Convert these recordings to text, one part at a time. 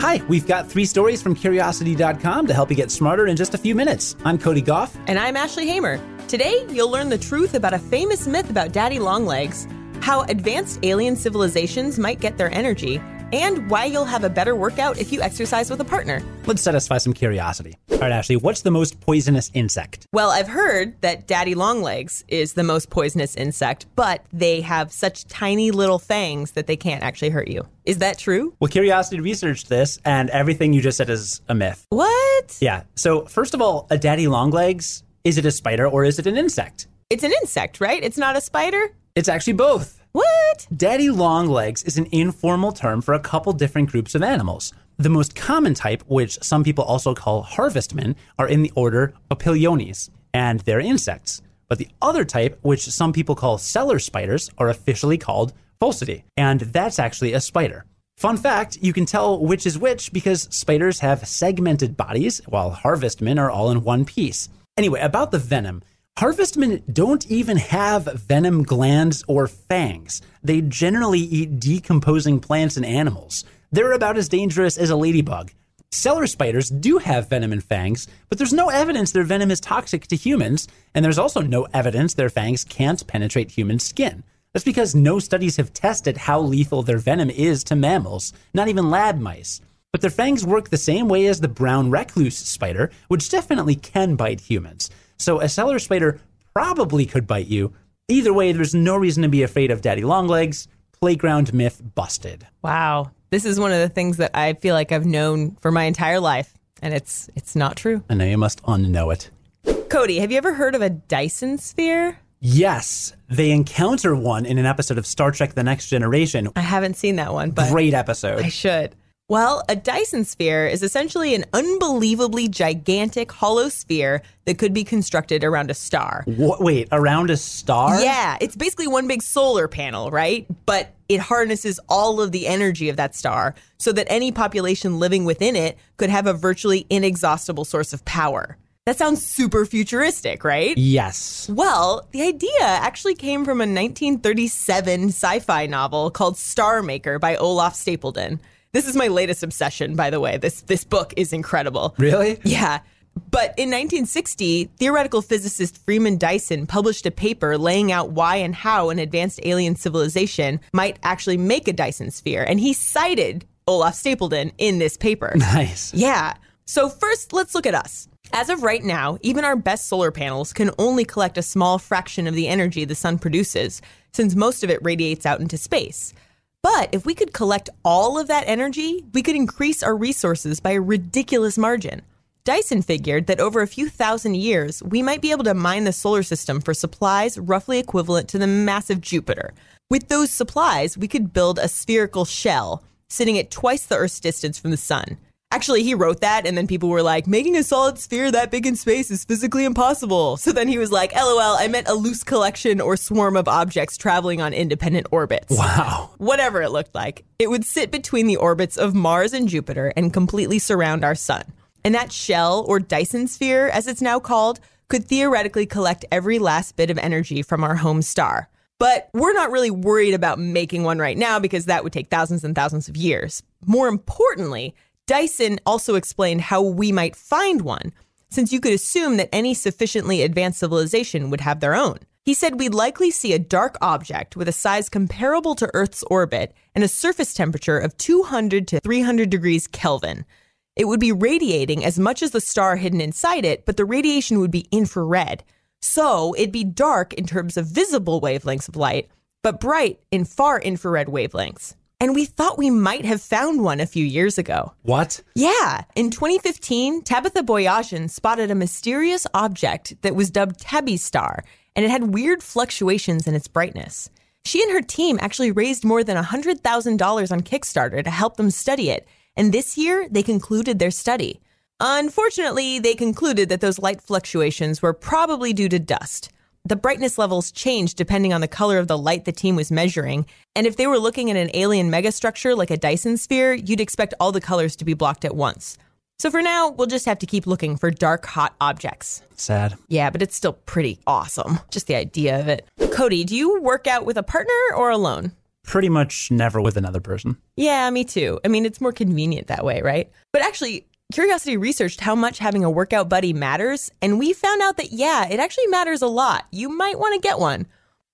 Hi, we've got three stories from Curiosity.com to help you get smarter in just a few minutes. I'm Cody Gough. And I'm Ashley Hamer. Today, you'll learn the truth about a famous myth about daddy longlegs, how advanced alien civilizations might get their energy, and why you'll have a better workout if you exercise with a partner. Let's satisfy some curiosity. All right, Ashley, what's the most poisonous insect? Well, I've heard that daddy longlegs is the most poisonous insect, but they have such tiny little fangs that they can't actually hurt you. Is that true? Well, Curiosity researched this, and everything you just said is a myth. What? Yeah. So, first of all, a daddy longlegs, is it a spider or is it an insect? It's an insect, right? It's not a spider? It's actually both. What? Daddy longlegs is an informal term for a couple different groups of animals. The most common type, which some people also call harvestmen, are in the order Opiliones, and they're insects. But the other type, which some people call cellar spiders, are officially called Pholcidae, and that's actually a spider. Fun fact, you can tell which is which because spiders have segmented bodies, while harvestmen are all in one piece. Anyway, about the venom. Harvestmen don't even have venom glands or fangs. They generally eat decomposing plants and animals. They're about as dangerous as a ladybug. Cellar spiders do have venom and fangs, but there's no evidence their venom is toxic to humans, and there's also no evidence their fangs can't penetrate human skin. That's because no studies have tested how lethal their venom is to mammals, not even lab mice. But their fangs work the same way as the brown recluse spider, which definitely can bite humans. So a cellar spider probably could bite you. Either way, there's no reason to be afraid of daddy longlegs. Playground myth busted. Wow. This is one of the things that I feel like I've known for my entire life, and it's it's not true. I know you must unknow it. Cody, have you ever heard of a Dyson sphere? Yes, they encounter one in an episode of Star Trek The Next Generation. I haven't seen that one, but Great episode. I should. Well, a Dyson sphere is essentially an unbelievably gigantic hollow sphere that could be constructed around a star. What, wait, around a star? Yeah, it's basically one big solar panel, right? But it harnesses all of the energy of that star so that any population living within it could have a virtually inexhaustible source of power. That sounds super futuristic, right? Yes. Well, the idea actually came from a 1937 sci fi novel called Star Maker by Olaf Stapledon. This is my latest obsession, by the way. This, this book is incredible. Really? Yeah. But in 1960, theoretical physicist Freeman Dyson published a paper laying out why and how an advanced alien civilization might actually make a Dyson sphere. And he cited Olaf Stapledon in this paper. Nice. Yeah. So, first, let's look at us. As of right now, even our best solar panels can only collect a small fraction of the energy the sun produces, since most of it radiates out into space. But if we could collect all of that energy, we could increase our resources by a ridiculous margin. Dyson figured that over a few thousand years, we might be able to mine the solar system for supplies roughly equivalent to the massive Jupiter. With those supplies, we could build a spherical shell sitting at twice the Earth's distance from the sun. Actually, he wrote that, and then people were like, making a solid sphere that big in space is physically impossible. So then he was like, lol, I meant a loose collection or swarm of objects traveling on independent orbits. Wow. Whatever it looked like, it would sit between the orbits of Mars and Jupiter and completely surround our sun. And that shell, or Dyson sphere, as it's now called, could theoretically collect every last bit of energy from our home star. But we're not really worried about making one right now because that would take thousands and thousands of years. More importantly, Dyson also explained how we might find one, since you could assume that any sufficiently advanced civilization would have their own. He said we'd likely see a dark object with a size comparable to Earth's orbit and a surface temperature of 200 to 300 degrees Kelvin. It would be radiating as much as the star hidden inside it, but the radiation would be infrared. So it'd be dark in terms of visible wavelengths of light, but bright in far infrared wavelengths. And we thought we might have found one a few years ago. What? Yeah. In 2015, Tabitha Boyajian spotted a mysterious object that was dubbed Tabby's Star, and it had weird fluctuations in its brightness. She and her team actually raised more than $100,000 on Kickstarter to help them study it, and this year they concluded their study. Unfortunately, they concluded that those light fluctuations were probably due to dust. The brightness levels changed depending on the color of the light the team was measuring, and if they were looking at an alien megastructure like a Dyson sphere, you'd expect all the colors to be blocked at once. So for now, we'll just have to keep looking for dark, hot objects. Sad. Yeah, but it's still pretty awesome. Just the idea of it. Cody, do you work out with a partner or alone? pretty much never with another person. Yeah, me too. I mean, it's more convenient that way, right? But actually, Curiosity researched how much having a workout buddy matters, and we found out that, yeah, it actually matters a lot. You might want to get one.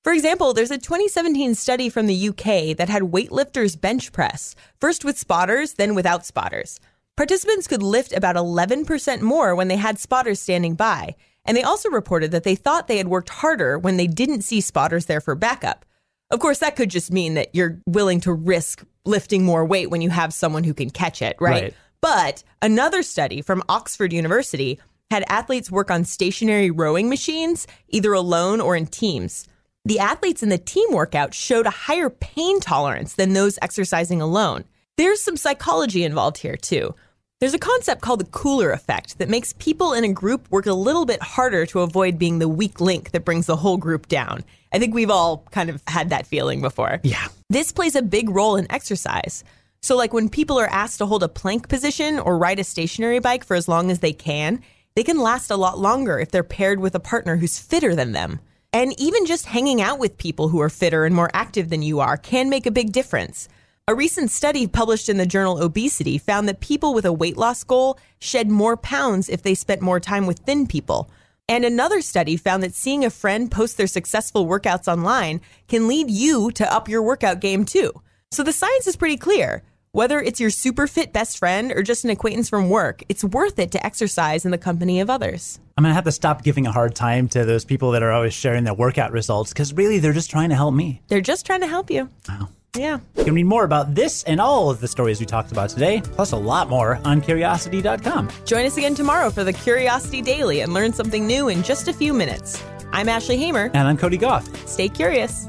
For example, there's a 2017 study from the UK that had weightlifters bench press, first with spotters, then without spotters. Participants could lift about 11% more when they had spotters standing by, and they also reported that they thought they had worked harder when they didn't see spotters there for backup. Of course, that could just mean that you're willing to risk lifting more weight when you have someone who can catch it, right? Right. But another study from Oxford University had athletes work on stationary rowing machines, either alone or in teams. The athletes in the team workout showed a higher pain tolerance than those exercising alone. There's some psychology involved here, too. There's a concept called the Köhler effect that makes people in a group work a little bit harder to avoid being the weak link that brings the whole group down. I think we've all kind of had that feeling before. Yeah. This plays a big role in exercise. So, like when people are asked to hold a plank position or ride a stationary bike for as long as they can, they can last a lot longer if they're paired with a partner who's fitter than them. And even just hanging out with people who are fitter and more active than you are can make a big difference. A recent study published in the journal Obesity found that people with a weight loss goal shed more pounds if they spent more time with thin people. And another study found that seeing a friend post their successful workouts online can lead you to up your workout game too. So the science is pretty clear. Whether it's your super fit best friend or just an acquaintance from work, it's worth it to exercise in the company of others. I'm going to have to stop giving a hard time to those people that are always sharing their workout results because really they're just trying to help me. They're just trying to help you. Wow. Yeah. You can read more about this and all of the stories we talked about today, plus a lot more on curiosity.com. Join us again tomorrow for the Curiosity Daily and learn something new in just a few minutes. I'm Ashley Hamer. And I'm Cody Gough. Stay curious.